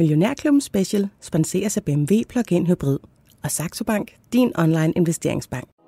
Millionærklubben Special sponseres af BMW Plug-in Hybrid og Saxo Bank, din online investeringsbank.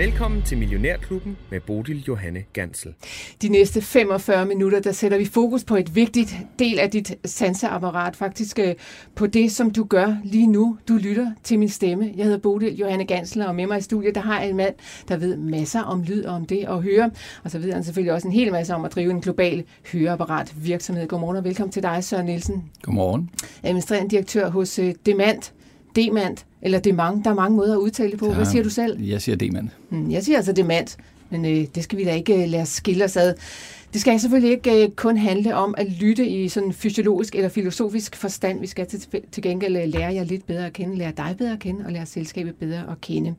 Velkommen til Millionærklubben med Bodil Johanne Gansel. De næste 45 minutter, der sætter vi fokus på et vigtigt del af dit sanseapparat, faktisk øh, på det, som du gør lige nu. Du lytter til min stemme. Jeg hedder Bodil Johanne Gansel, og med mig i studiet, der har jeg en mand, der ved masser om lyd og om det at høre. Og så ved han selvfølgelig også en hel masse om at drive en global høreapparat virksomhed. Godmorgen og velkommen til dig, Søren Nielsen. Godmorgen. Administrerende direktør hos øh, Demand. Demand, eller Demant. Der er mange måder at udtale det på. Hvad siger du selv? Jeg siger Demand. Hmm, jeg siger altså Demand, men øh, det skal vi da ikke øh, lade os skille os ad. Det skal selvfølgelig ikke øh, kun handle om at lytte i sådan fysiologisk eller filosofisk forstand. Vi skal til, til gengæld øh, lære jer lidt bedre at kende, lære dig bedre at kende og lære selskabet bedre at kende.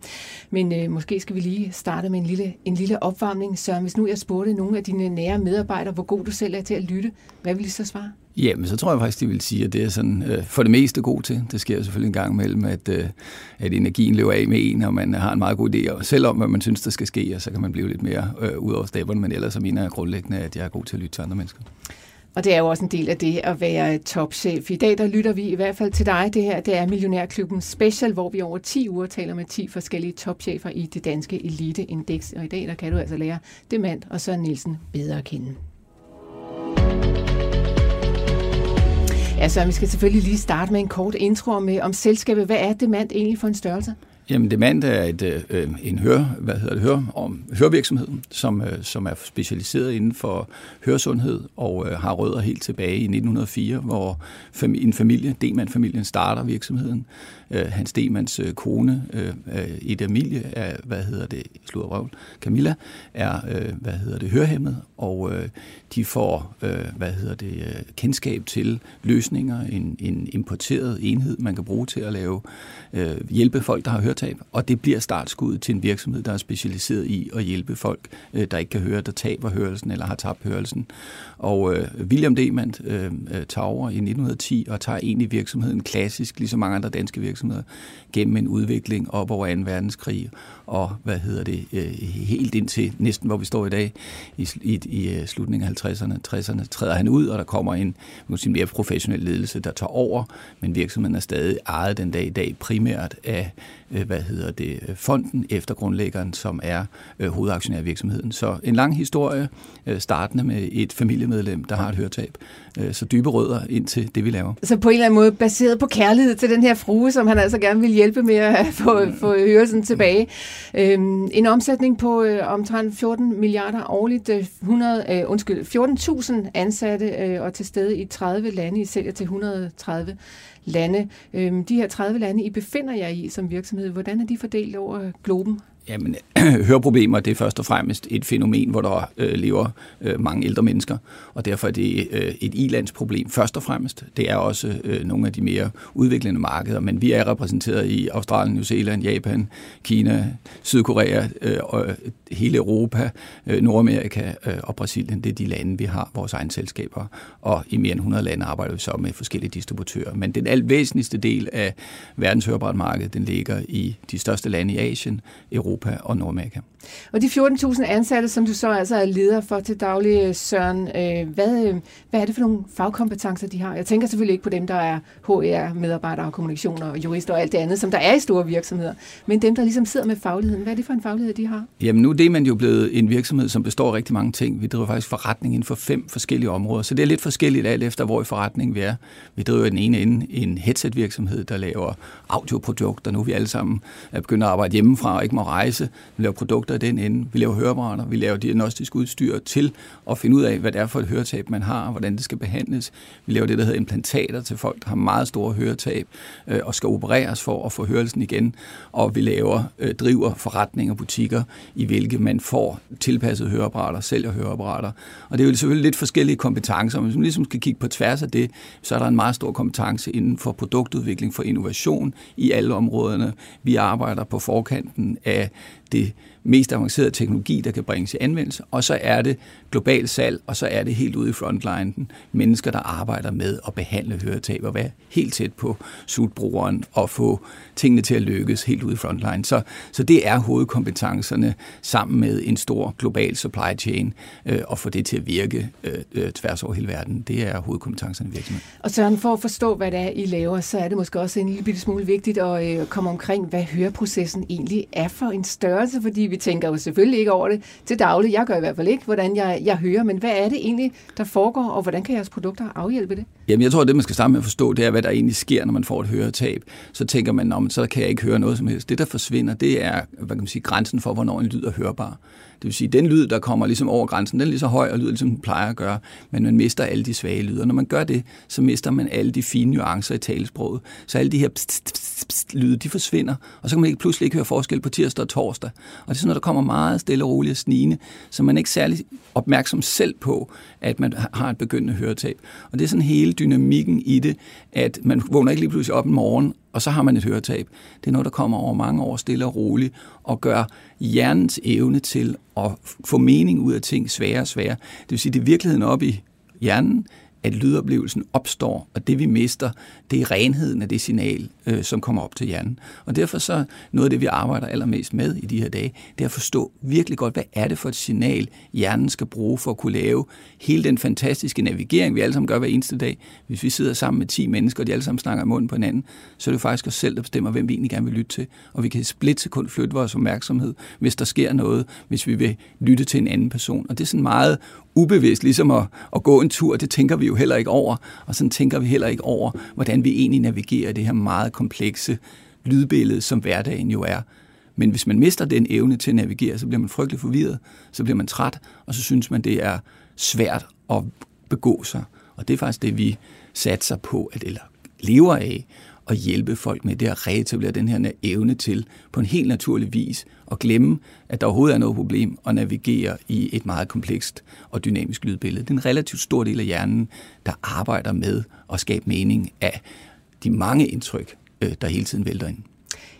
Men øh, måske skal vi lige starte med en lille, en lille opvarmning. Så hvis nu jeg spurgte nogle af dine nære medarbejdere, hvor god du selv er til at lytte, hvad vil I så svare? Jamen, så tror jeg faktisk, de vil sige, at det er sådan øh, for det meste god til. Det sker jo selvfølgelig en gang imellem, at, øh, at energien løber af med en, og man har en meget god idé, og selvom hvad man synes, der skal ske, og så kan man blive lidt mere øh, ud over stepperne, men ellers så mener jeg grundlæggende, at jeg er god til at lytte til andre mennesker. Og det er jo også en del af det at være topchef. I dag der lytter vi i hvert fald til dig. Det her det er Millionærklubben Special, hvor vi over 10 uger taler med 10 forskellige topchefer i det danske eliteindeks. Og i dag der kan du altså lære Demand og Søren Nielsen bedre at kende. Altså, vi skal selvfølgelig lige starte med en kort intro om, øh, om selskabet. Hvad er Demand egentlig for en størrelse? Jamen, Demand er et, øh, en hør, hvad hedder det, hør, om hørvirksomhed, som, øh, som er specialiseret inden for høresundhed og øh, har rødder helt tilbage i 1904, hvor fam, en familie, Demand-familien, starter virksomheden. Øh, Hans Demands øh, kone, øh, øh et Emilie, er, hvad hedder det, slået røvl, Camilla, er, øh, hvad hedder det, hørhæmmet, og øh, de får, øh, hvad hedder det, øh, kendskab til løsninger, en, en importeret enhed, man kan bruge til at lave, øh, hjælpe folk, der har høretab, og det bliver startskuddet til en virksomhed, der er specialiseret i at hjælpe folk, øh, der ikke kan høre, der taber hørelsen eller har tabt hørelsen. Og øh, William Demand øh, øh, tager over i 1910 og tager egentlig virksomheden klassisk, ligesom mange andre danske virksomheder, gennem en udvikling op over 2. verdenskrig, og hvad hedder det, øh, helt indtil næsten, hvor vi står i dag, i, i, i øh, slutningen af 50'erne, 60'erne, træder han ud, og der kommer en sige, mere professionel ledelse, der tager over, men virksomheden er stadig ejet den dag i dag primært af Øh, hvad hedder det, øh, fonden efter grundlæggeren, som er øh, hovedaktionær i virksomheden. Så en lang historie, øh, startende med et familiemedlem, der har et hørtab. Så dybe rødder ind til det, vi laver. Så på en eller anden måde baseret på kærlighed til den her frue, som han altså gerne vil hjælpe med at få, få hørelsen tilbage. Øhm, en omsætning på omtrent 14 milliarder årligt, 100, øh, undskyld, 14.000 ansatte øh, og til stede i 30 lande. I sælger til 130 lande. Øhm, de her 30 lande, I befinder jer i som virksomhed, hvordan er de fordelt over globen? Jamen, høreproblemer det er først og fremmest et fænomen, hvor der øh, lever øh, mange ældre mennesker, og derfor er det øh, et ilandsproblem først og fremmest. Det er også øh, nogle af de mere udviklende markeder, men vi er repræsenteret i Australien, New Zealand, Japan, Kina, Sydkorea, øh, og øh, hele Europa, øh, Nordamerika øh, og Brasilien. Det er de lande, vi har vores egne selskaber, og i mere end 100 lande arbejder vi så med forskellige distributører. Men den altvæsentligste del af verdens hørebrætmarked, den ligger i de største lande i Asien, Europa Europa og Nordamerika. Og de 14.000 ansatte, som du så altså er leder for til daglig, Søren, øh, hvad, øh, hvad er det for nogle fagkompetencer, de har? Jeg tænker selvfølgelig ikke på dem, der er HR-medarbejdere og kommunikation og jurister og alt det andet, som der er i store virksomheder, men dem, der ligesom sidder med fagligheden. Hvad er det for en faglighed, de har? Jamen nu er det man jo blevet en virksomhed, som består af rigtig mange ting. Vi driver faktisk forretning inden for fem forskellige områder, så det er lidt forskelligt alt efter, hvor i forretningen vi er. Vi driver den ene ende en headset-virksomhed, der laver audioprodukter. Nu er vi alle sammen er begyndt at arbejde hjemmefra og ikke må rejse. Vi laver produkter i den ende. Vi laver høreapparater, vi laver diagnostisk udstyr til at finde ud af, hvad det er for et høretab, man har, og hvordan det skal behandles. Vi laver det, der hedder implantater til folk, der har meget store høretab øh, og skal opereres for at få hørelsen igen. Og vi laver, øh, driver forretninger, butikker, i hvilke man får tilpasset høreapparater, sælger høreapparater. Og det er jo selvfølgelig lidt forskellige kompetencer, men hvis man ligesom skal kigge på tværs af det, så er der en meget stor kompetence inden for produktudvikling, for innovation i alle områderne. Vi arbejder på forkanten af det mest avancerede teknologi, der kan bringes i anvendelse, og så er det globalt salg, og så er det helt ude i frontlinen mennesker, der arbejder med at behandle høretab og være helt tæt på slutbrugeren og få tingene til at lykkes helt ude i frontline. Så, så det er hovedkompetencerne sammen med en stor global supply chain øh, og få det til at virke øh, øh, tværs over hele verden. Det er hovedkompetencerne i virksomheden. Og Søren, for at forstå, hvad det er, I laver, så er det måske også en lille bitte smule vigtigt at øh, komme omkring, hvad høreprocessen egentlig er for en størrelse, fordi vi tænker jo selvfølgelig ikke over det til daglig. Jeg gør i hvert fald ikke, hvordan jeg, jeg hører, men hvad er det egentlig, der foregår, og hvordan kan jeres produkter afhjælpe det? Jamen, jeg tror, at det, man skal starte med at forstå, det er, hvad der egentlig sker, når man får et høretab. Så tænker man, om så kan jeg ikke høre noget som helst. Det, der forsvinder, det er hvad kan man sige, grænsen for, hvornår en lyd er hørbar. Det vil sige, den lyd, der kommer ligesom over grænsen, den er lige så høj og lyder, ligesom den plejer at gøre, men man mister alle de svage lyder. Når man gør det, så mister man alle de fine nuancer i talesproget. Så alle de her pst, pst, pst, lyde, de forsvinder, og så kan man ikke pludselig ikke høre forskel på tirsdag og torsdag. Og det er sådan noget, der kommer meget stille og roligt og snigende, så man er ikke særlig opmærksom selv på, at man har et begyndende høretab. Og det er sådan hele dynamikken i det, at man vågner ikke lige pludselig op en morgen, og så har man et høretab. Det er noget, der kommer over mange år stille og roligt, og gør hjernens evne til at få mening ud af ting sværere og sværere. Det vil sige, det er virkeligheden op i hjernen, at lydoplevelsen opstår, og det vi mister, det er renheden af det signal, øh, som kommer op til hjernen. Og derfor så noget af det, vi arbejder allermest med i de her dage, det er at forstå virkelig godt, hvad er det for et signal, hjernen skal bruge for at kunne lave hele den fantastiske navigering, vi alle sammen gør hver eneste dag. Hvis vi sidder sammen med 10 mennesker, og de alle sammen snakker i munden på hinanden, så er det faktisk os selv, der bestemmer, hvem vi egentlig gerne vil lytte til. Og vi kan split sekund flytte vores opmærksomhed, hvis der sker noget, hvis vi vil lytte til en anden person. Og det er sådan meget ubevidst, ligesom at, at gå en tur, det tænker vi jo heller ikke over, og sådan tænker vi heller ikke over, hvordan vi egentlig navigerer det her meget komplekse lydbillede, som hverdagen jo er. Men hvis man mister den evne til at navigere, så bliver man frygtelig forvirret, så bliver man træt, og så synes man, det er svært at begå sig. Og det er faktisk det, vi satser på, at, eller lever af, at hjælpe folk med det at reetablere den her evne til på en helt naturlig vis at glemme, at der overhovedet er noget problem og navigere i et meget komplekst og dynamisk lydbillede. Det er en relativt stor del af hjernen, der arbejder med at skabe mening af de mange indtryk, øh, der hele tiden vælter ind.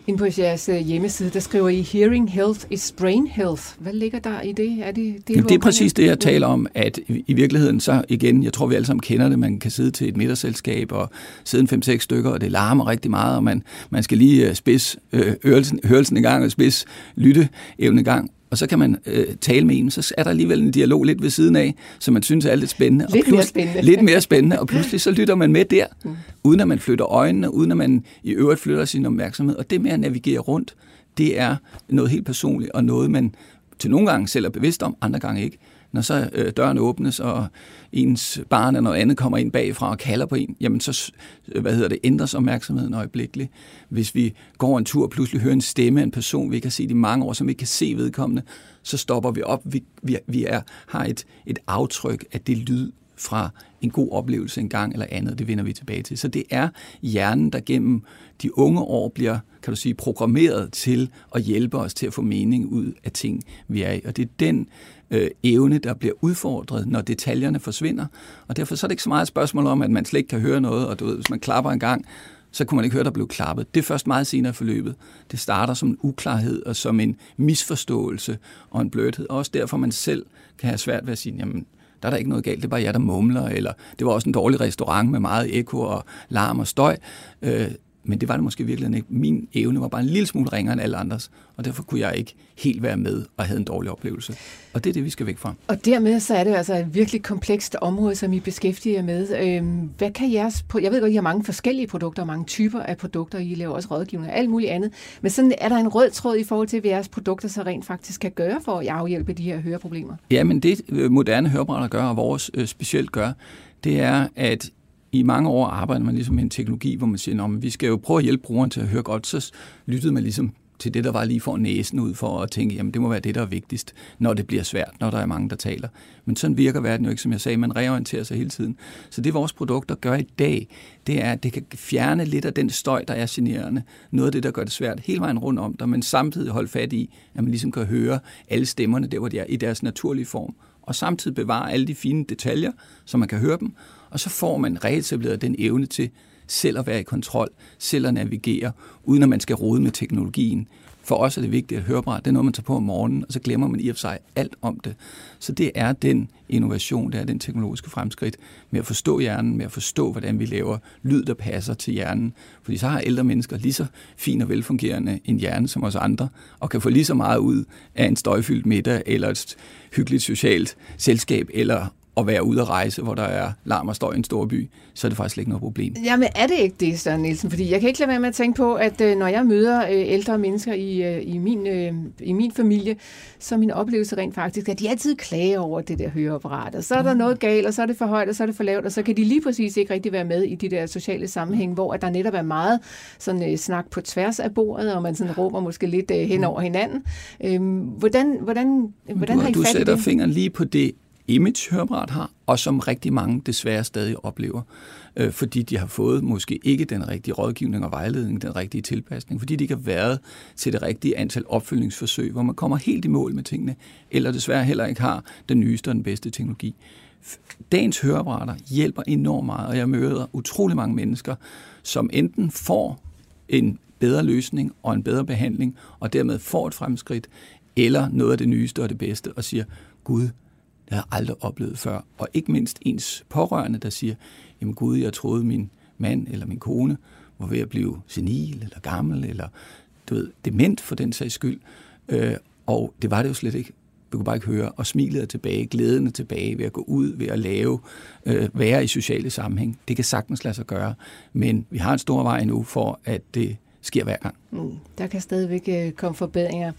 Ind på jeres øh, hjemmeside, der skriver I, Hearing health is brain health. Hvad ligger der i det? Er det, det, Jamen, det er præcis det, jeg taler om, at i virkeligheden så igen, jeg tror, vi alle sammen kender det, man kan sidde til et middagsselskab og sidde en 5-6 stykker, og det larmer rigtig meget, og man, man skal lige øh, spids øh, hørelsen, hørelsen i gang og spids lytteevnen i gang og så kan man øh, tale med en, så er der alligevel en dialog lidt ved siden af, som man synes er lidt spændende. Lidt og mere spændende. Lidt mere spændende, og pludselig så lytter man med der, mm. uden at man flytter øjnene, uden at man i øvrigt flytter sin opmærksomhed. Og det med at navigere rundt, det er noget helt personligt, og noget man til nogle gange selv er bevidst om, andre gange ikke når så øh, døren åbnes, og ens barn eller noget andet kommer ind bagfra og kalder på en, jamen så øh, hvad hedder det, ændres opmærksomheden øjeblikkeligt. Hvis vi går en tur og pludselig hører en stemme af en person, vi ikke har set i mange år, som vi ikke kan se vedkommende, så stopper vi op. Vi, vi, vi er, har et, et aftryk af det lyd fra en god oplevelse en gang eller andet, det vender vi tilbage til. Så det er hjernen, der gennem de unge år bliver, kan du sige, programmeret til at hjælpe os til at få mening ud af ting, vi er i. Og det er den øh, evne, der bliver udfordret, når detaljerne forsvinder. Og derfor så er det ikke så meget et spørgsmål om, at man slet ikke kan høre noget, og du ved, hvis man klapper en gang, så kunne man ikke høre, der blev klappet. Det er først meget senere forløbet. Det starter som en uklarhed og som en misforståelse og en blødhed. Og også derfor, man selv kan have svært ved at sige, jamen, der er der ikke noget galt, det er bare jer, der mumler, eller det var også en dårlig restaurant med meget ekko og larm og støj. Øh, men det var det måske virkelig ikke. Min evne var bare en lille smule ringere end alle andres, og derfor kunne jeg ikke helt være med og havde en dårlig oplevelse. Og det er det, vi skal væk fra. Og dermed så er det altså et virkelig komplekst område, som I beskæftiger jer med. Øhm, hvad kan jeres... Jeg ved godt, I har mange forskellige produkter, mange typer af produkter. I laver også rådgivning og alt muligt andet. Men sådan er der en rød tråd i forhold til, hvad jeres produkter så rent faktisk kan gøre for at afhjælpe de her høreproblemer? Ja, men det øh, moderne hørebrænder gør, og vores øh, specielt gør, det er, at i mange år arbejder man ligesom med en teknologi, hvor man siger, at vi skal jo prøve at hjælpe brugeren til at høre godt, så lyttede man ligesom til det, der var lige for næsen ud for at tænke, jamen det må være det, der er vigtigst, når det bliver svært, når der er mange, der taler. Men sådan virker verden jo ikke, som jeg sagde, man reorienterer sig hele tiden. Så det vores produkter gør i dag, det er, at det kan fjerne lidt af den støj, der er generende. Noget af det, der gør det svært hele vejen rundt om dig, men samtidig holde fat i, at man ligesom kan høre alle stemmerne der, hvor de er i deres naturlige form. Og samtidig bevare alle de fine detaljer, så man kan høre dem, og så får man reetableret den evne til selv at være i kontrol, selv at navigere, uden at man skal rode med teknologien For os er det vigtigt at høre bare, det er noget, man tager på om morgenen, og så glemmer man i og for sig alt om det. Så det er den innovation, det er den teknologiske fremskridt med at forstå hjernen, med at forstå, hvordan vi laver lyd, der passer til hjernen. Fordi så har ældre mennesker lige så fin og velfungerende en hjerne som os andre, og kan få lige så meget ud af en støjfyldt middag, eller et hyggeligt socialt selskab, eller at være ude at rejse, hvor der er larm og støj i en stor by, så er det faktisk ikke noget problem. Jamen er det ikke det, Søren Nielsen? Fordi jeg kan ikke lade være med at tænke på, at øh, når jeg møder øh, ældre mennesker i, øh, i, min, i min familie, så er min oplevelse rent faktisk, at de altid klager over det der høreapparat. Og så er der mm. noget galt, og så er det for højt, og så er det for lavt, og så kan de lige præcis ikke rigtig være med i de der sociale sammenhæng, hvor at der netop er meget sådan, snak på tværs af bordet, og man sådan råber måske lidt hen mm. over hinanden. Øhm, hvordan, hvordan, hvordan du, har I Du sætter fingeren lige på det image hørebræt har, og som rigtig mange desværre stadig oplever, øh, fordi de har fået måske ikke den rigtige rådgivning og vejledning, den rigtige tilpasning, fordi de ikke har været til det rigtige antal opfølgningsforsøg, hvor man kommer helt i mål med tingene, eller desværre heller ikke har den nyeste og den bedste teknologi. Dagens høreapparater hjælper enormt meget, og jeg møder utrolig mange mennesker, som enten får en bedre løsning og en bedre behandling, og dermed får et fremskridt, eller noget af det nyeste og det bedste, og siger, Gud, jeg havde aldrig oplevet før. Og ikke mindst ens pårørende, der siger, jamen Gud, jeg troede min mand eller min kone var ved at blive senil eller gammel eller du ved, dement for den sags skyld. Øh, og det var det jo slet ikke. Vi kunne bare ikke høre. Og smilet er tilbage, glæden er tilbage ved at gå ud, ved at lave, øh, være i sociale sammenhæng. Det kan sagtens lade sig gøre. Men vi har en stor vej nu for, at det sker hver gang. Mm, der kan stadigvæk øh, komme forbedringer.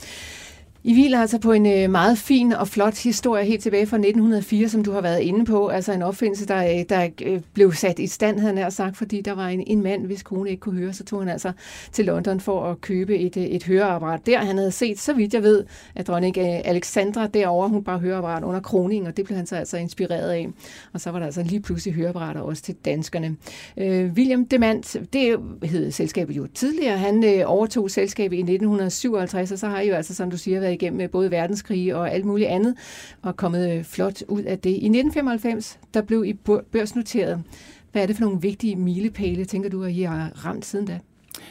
I hviler altså på en øh, meget fin og flot historie helt tilbage fra 1904, som du har været inde på. Altså en opfindelse, der, øh, der øh, blev sat i stand, havde han sagt, fordi der var en, en mand, hvis kone ikke kunne høre, så tog han altså til London for at købe et, et høreapparat. Der han havde set, så vidt jeg ved, at dronning Alexandra derovre, hun bare høreapparat under kroningen, og det blev han så altså inspireret af. Og så var der altså lige pludselig høreapparater også til danskerne. Øh, William Demand, det hed selskabet jo tidligere, han øh, overtog selskabet i 1957, og så har I jo altså, som du siger, været været igennem øh, både verdenskrige og alt muligt andet, og kommet øh, flot ud af det. I 1995, der blev I børsnoteret. Hvad er det for nogle vigtige milepæle, tænker du, at I har ramt siden da?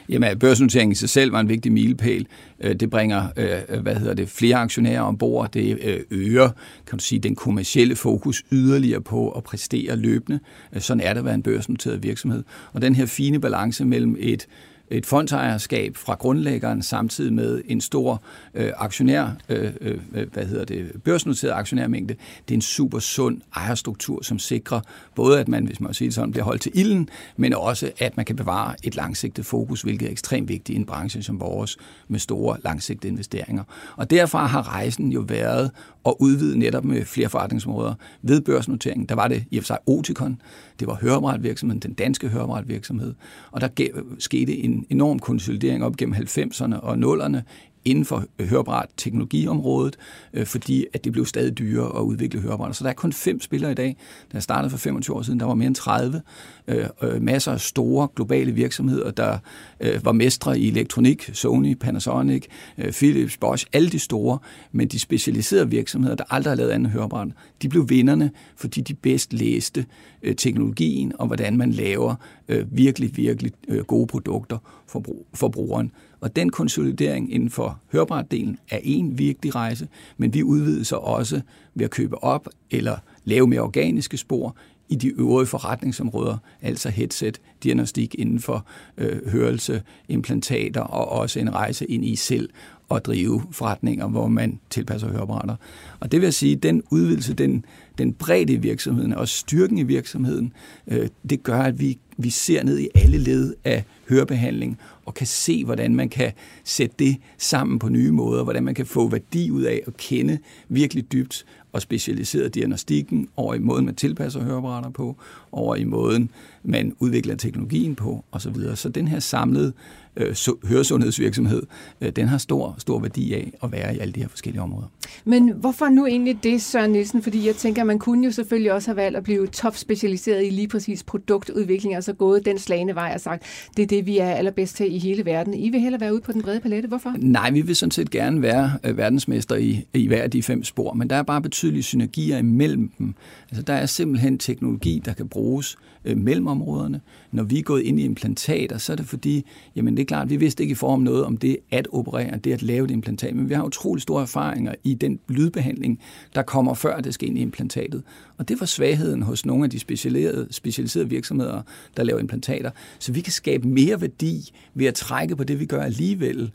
Jamen, børsnoteringen i sig selv var en vigtig milepæl. Øh, det bringer, hvad hedder det, flere aktionærer ombord. Det øger, kan du sige, den kommercielle fokus yderligere på at præstere løbende. Sådan er det at være en børsnoteret virksomhed. Og den her fine balance mellem et et fondsejerskab fra grundlæggeren samtidig med en stor øh, aktionær, øh, øh, hvad hedder det, børsnoteret aktionærmængde. Det er en super sund ejerstruktur, som sikrer både, at man, hvis man siger det sådan, bliver holdt til ilden, men også, at man kan bevare et langsigtet fokus, hvilket er ekstremt vigtigt i en branche som vores, med store langsigtede investeringer. Og derfra har rejsen jo været og udvide netop med flere forretningsområder. Ved børsnoteringen, der var det i og for sig Oticon, det var høreapparatvirksomheden, den danske høreapparatvirksomhed, og der skete en enorm konsolidering op gennem 90'erne og 0'erne inden for hørbart teknologiområdet, øh, fordi at det blev stadig dyrere at udvikle høreapparater. Så der er kun fem spillere i dag. Da jeg startede for 25 år siden, der var mere end 30. Øh, øh, masser af store globale virksomheder, der øh, var mestre i elektronik, Sony, Panasonic, øh, Philips, Bosch, alle de store, men de specialiserede virksomheder, der aldrig har lavet andet høreapparat, de blev vinderne, fordi de bedst læste øh, teknologien og hvordan man laver øh, virkelig, virkelig øh, gode produkter for, for brugeren. Og den konsolidering inden for hørbrætdelen er en vigtig rejse, men vi udvider så også ved at købe op eller lave mere organiske spor i de øvrige forretningsområder, altså headset, diagnostik inden for øh, hørelse, implantater og også en rejse ind i selv at drive forretninger, hvor man tilpasser høreapparater. Og det vil sige, at den udvidelse, den, den bredde i virksomheden og styrken i virksomheden, øh, det gør, at vi, vi ser ned i alle led af hørebehandling og kan se, hvordan man kan sætte det sammen på nye måder, hvordan man kan få værdi ud af at kende virkelig dybt og specialiseret diagnostikken over i måden, man tilpasser høreapparater på, over i måden, man udvikler teknologien på osv. Så den her samlede øh, høresundhedsvirksomhed, øh, den har stor, stor værdi af at være i alle de her forskellige områder. Men hvorfor nu egentlig det, Søren Nielsen? Fordi jeg tænker, at man kunne jo selvfølgelig også have valgt at blive topspecialiseret i lige præcis produktudvikling, altså gået den slagende vej og sagt, det er det, vi er allerbedst til i hele verden. I vil hellere være ude på den brede palette. Hvorfor? Nej, vi vil sådan set gerne være øh, verdensmester i, i hver af de fem spor, men der er bare betydelige synergier imellem dem. Altså, der er simpelthen teknologi, der kan bruges øh, mellem områderne. Når vi er gået ind i implantater, så er det fordi, jamen det er klart, vi vidste ikke i form noget om det at operere, det at lave et implantat, men vi har utrolig store erfaringer i den lydbehandling, der kommer før det skal ind i implantatet. Og det var svagheden hos nogle af de specialiserede, specialiserede virksomheder, der laver implantater. Så vi kan skabe mere værdi ved at trække på det, vi gør alligevel,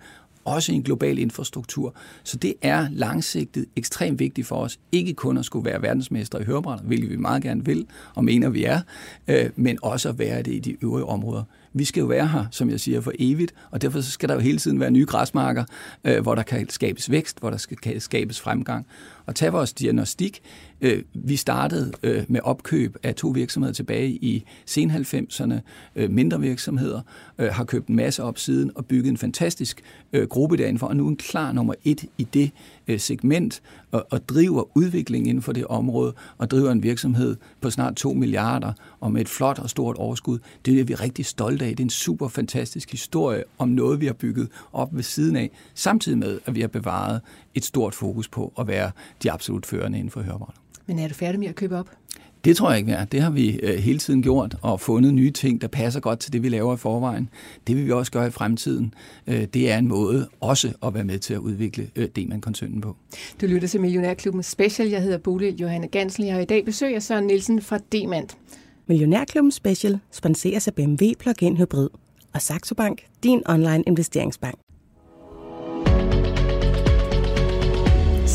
også i en global infrastruktur. Så det er langsigtet ekstremt vigtigt for os, ikke kun at skulle være verdensmester i hørebrænder, hvilket vi meget gerne vil og mener, vi er, øh, men også at være det i de øvrige områder. Vi skal jo være her, som jeg siger, for evigt, og derfor skal der jo hele tiden være nye græsmarker, øh, hvor der kan skabes vækst, hvor der skal skabes fremgang at tage vores diagnostik. Øh, vi startede øh, med opkøb af to virksomheder tilbage i sen 90'erne, øh, mindre virksomheder, øh, har købt en masse op siden og bygget en fantastisk øh, gruppe derinde og nu en klar nummer et i det øh, segment, og, og driver udviklingen inden for det område, og driver en virksomhed på snart 2 milliarder, og med et flot og stort overskud. Det er vi rigtig stolte af. Det er en super fantastisk historie om noget, vi har bygget op ved siden af, samtidig med, at vi har bevaret et stort fokus på at være de absolut førende inden for hørebrænder. Men er du færdig med at købe op? Det tror jeg ikke, vi er. Det har vi øh, hele tiden gjort og fundet nye ting, der passer godt til det, vi laver i forvejen. Det vil vi også gøre i fremtiden. Øh, det er en måde også at være med til at udvikle øh, Deman-koncernen på. Du lytter til Millionærklubben Special. Jeg hedder Bodil Johanne Gansel. Jeg har i dag besøg af Søren Nielsen fra Demand. Millionærklubben Special sponseres af BMW Plug-in Hybrid og Saxo Bank, din online investeringsbank.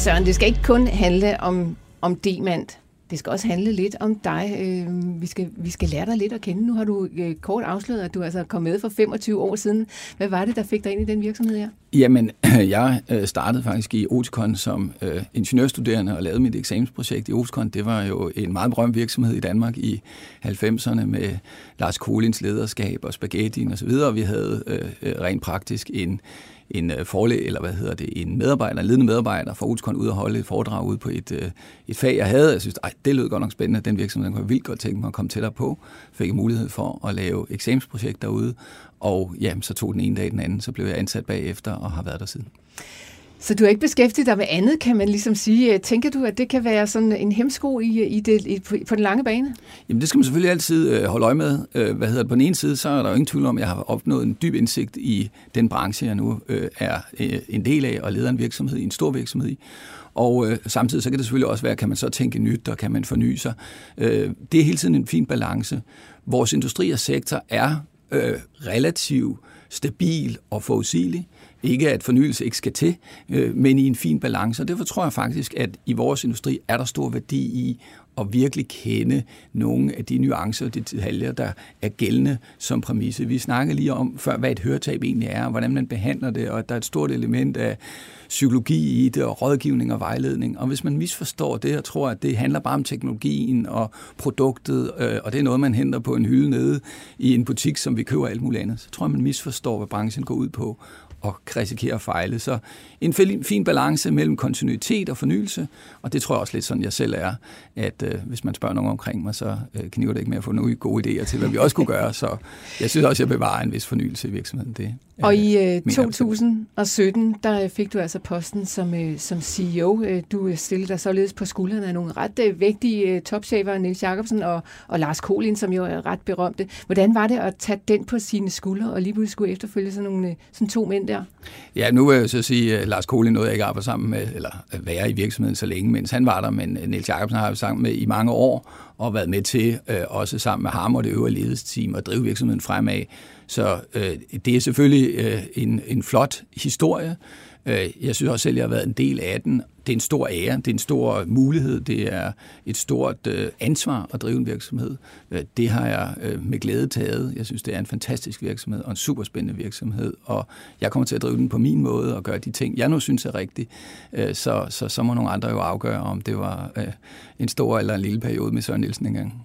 Søren, det skal ikke kun handle om, om Demand. Det skal også handle lidt om dig. Øh, vi skal, vi skal lære dig lidt at kende. Nu har du øh, kort afsløret, at du altså kom med for 25 år siden. Hvad var det, der fik dig ind i den virksomhed her? Jamen, jeg øh, startede faktisk i Oticon som øh, ingeniørstuderende og lavede mit eksamensprojekt i Oticon. Det var jo en meget berømt virksomhed i Danmark i 90'erne med Lars Kolins lederskab og spaghetti og så videre. Vi havde øh, rent praktisk en en øh, forlæg, eller hvad hedder det, en medarbejder, en ledende medarbejder fra Ulskon ud og holde et foredrag ude på et, øh, et fag, jeg havde. Jeg synes, ej, det lød godt nok spændende. Den virksomhed den kunne jeg vildt godt tænke mig at komme tættere på. Fik jeg mulighed for at lave eksamensprojekt derude, og ja, så tog den ene dag den anden, så blev jeg ansat bagefter og har været der siden. Så du er ikke beskæftiget dig med andet, kan man ligesom sige. Øh, tænker du, at det kan være sådan en hemsko i, øh, i det, i, på, på den lange bane? Jamen det skal man selvfølgelig altid øh, holde øje med. Øh, hvad hedder det? På den ene side, så er der jo ingen tvivl om, at jeg har opnået en dyb indsigt i den branche, jeg nu øh, er øh, en del af og leder en virksomhed i, en stor virksomhed i. Og øh, samtidig så kan det selvfølgelig også være, kan man så tænke nyt, og kan man forny sig. Øh, det er hele tiden en fin balance. Vores industri og sektor er øh, relativt stabil og forudsigelig. Ikke at fornyelse ikke skal til, øh, men i en fin balance. Og derfor tror jeg faktisk, at i vores industri er der stor værdi i at virkelig kende nogle af de nuancer og de detaljer, der er gældende som præmisse. Vi snakker lige om før, hvad et høretab egentlig er, og hvordan man behandler det, og at der er et stort element af psykologi i det, og rådgivning og vejledning. Og hvis man misforstår det og tror, at det handler bare om teknologien og produktet, øh, og det er noget, man henter på en hylde nede i en butik, som vi køber alt muligt andet, så tror jeg, man misforstår, hvad branchen går ud på og risikere at fejle. Så en fin balance mellem kontinuitet og fornyelse, og det tror jeg også lidt sådan, jeg selv er, at øh, hvis man spørger nogen omkring mig, så øh, kniver det ikke med at få nogle gode idéer til, hvad vi også kunne gøre. Så jeg synes også, at jeg bevarer en vis fornyelse i virksomheden. Det, øh, og i øh, 2017, der fik du altså posten som, øh, som CEO. Øh, du stillede dig således på skuldrene af nogle ret øh, vigtige øh, topchefer, Niels Jacobsen og, og Lars Kolin, som jo er ret berømte. Hvordan var det at tage den på sine skuldre, og lige pludselig skulle efterfølge sådan, nogle, øh, sådan to mænd der? Ja, nu vil jeg så sige, at Lars Kohli nåede jeg ikke arbejder sammen med, eller være i virksomheden så længe, mens han var der, men øh, Niels Jacobsen har jeg sammen med i mange år, og været med til, øh, også sammen med ham og det øvrige ledelsesteam, at drive virksomheden fremad. Så øh, det er selvfølgelig øh, en, en flot historie. Øh, jeg synes også selv, at jeg har været en del af den, det er en stor ære, det er en stor mulighed, det er et stort øh, ansvar at drive en virksomhed. Øh, det har jeg øh, med glæde taget. Jeg synes, det er en fantastisk virksomhed og en super spændende virksomhed, og jeg kommer til at drive den på min måde og gøre de ting, jeg nu synes er rigtige. Øh, så, så, så må nogle andre jo afgøre, om det var øh, en stor eller en lille periode med Søren Nielsen engang.